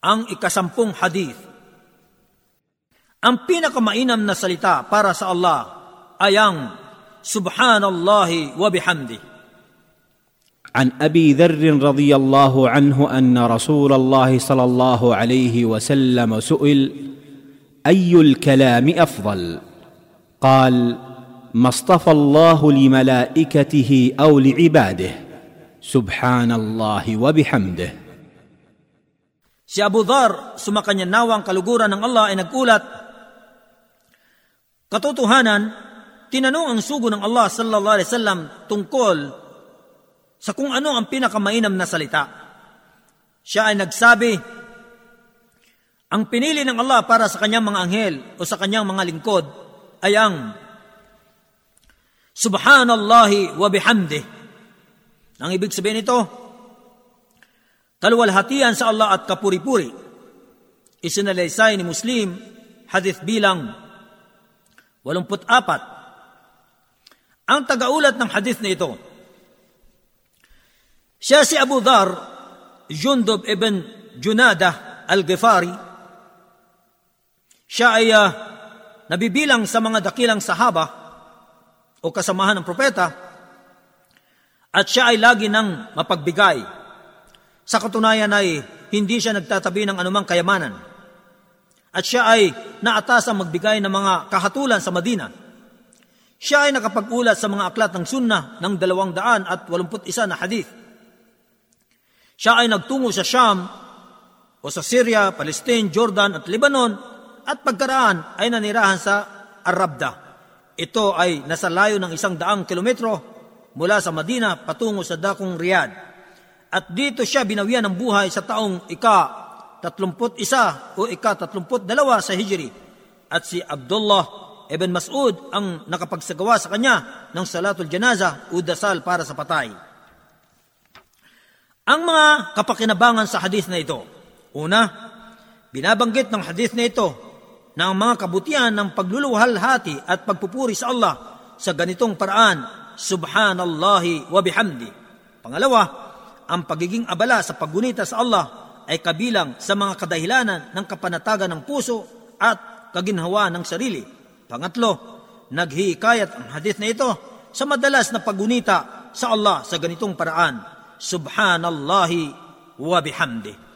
Ang ikasampung hadith. Ang pinakamainam na salita para sa Allah ay ang Subhanallahi wa bihamdi. عن ابي ذر رضي الله عنه ان رسول الله صلى الله عليه وسلم سئل اي الكلام افضل قال ما اصطفى الله لملائكته أو لعباده سبحان الله وبحمده Si Abu Dhar, sumakanya nawang kaluguran ng Allah ay nagkulat. Katotohanan, tinanong ang sugo ng Allah sallallahu alaihi wasallam tungkol sa kung ano ang pinakamainam na salita. Siya ay nagsabi, ang pinili ng Allah para sa kanyang mga anghel o sa kanyang mga lingkod ay ang Subhanallahi wa bihamdih. Ang ibig sabihin nito, kaluwalhatian sa Allah at kapuri-puri. Isinalaysay ni Muslim, hadith bilang 84. Ang tagaulat ng hadith na ito, siya si Abu Dhar, Jundub ibn Junada al-Ghifari. Siya ay uh, nabibilang sa mga dakilang sahaba o kasamahan ng propeta at siya ay lagi nang mapagbigay. Sa katunayan ay hindi siya nagtatabi ng anumang kayamanan. At siya ay naatasang magbigay ng mga kahatulan sa Madina. Siya ay nakapag-ulat sa mga aklat ng sunnah ng dalawang daan at walumput isa na hadith. Siya ay nagtungo sa Sham o sa Syria, Palestine, Jordan at Lebanon at pagkaraan ay nanirahan sa Arabda. Ito ay nasa layo ng isang daang kilometro mula sa Madina patungo sa dakong Riyadh. At dito siya binawian ng buhay sa taong ika-31 o ika-32 sa Hijri. At si Abdullah ibn Mas'ud ang nakapagsagawa sa kanya ng salatul janaza o dasal para sa patay. Ang mga kapakinabangan sa hadith na ito. Una, binabanggit ng hadith na ito na ang mga kabutihan ng pagluluhalhati at pagpupuri sa Allah sa ganitong paraan, Subhanallahi wa bihamdi. Pangalawa, ang pagiging abala sa paggunita sa Allah ay kabilang sa mga kadahilanan ng kapanatagan ng puso at kaginhawa ng sarili. Pangatlo, naghihikayat ang hadith na ito sa madalas na paggunita sa Allah sa ganitong paraan. Subhanallahi wa bihamdi.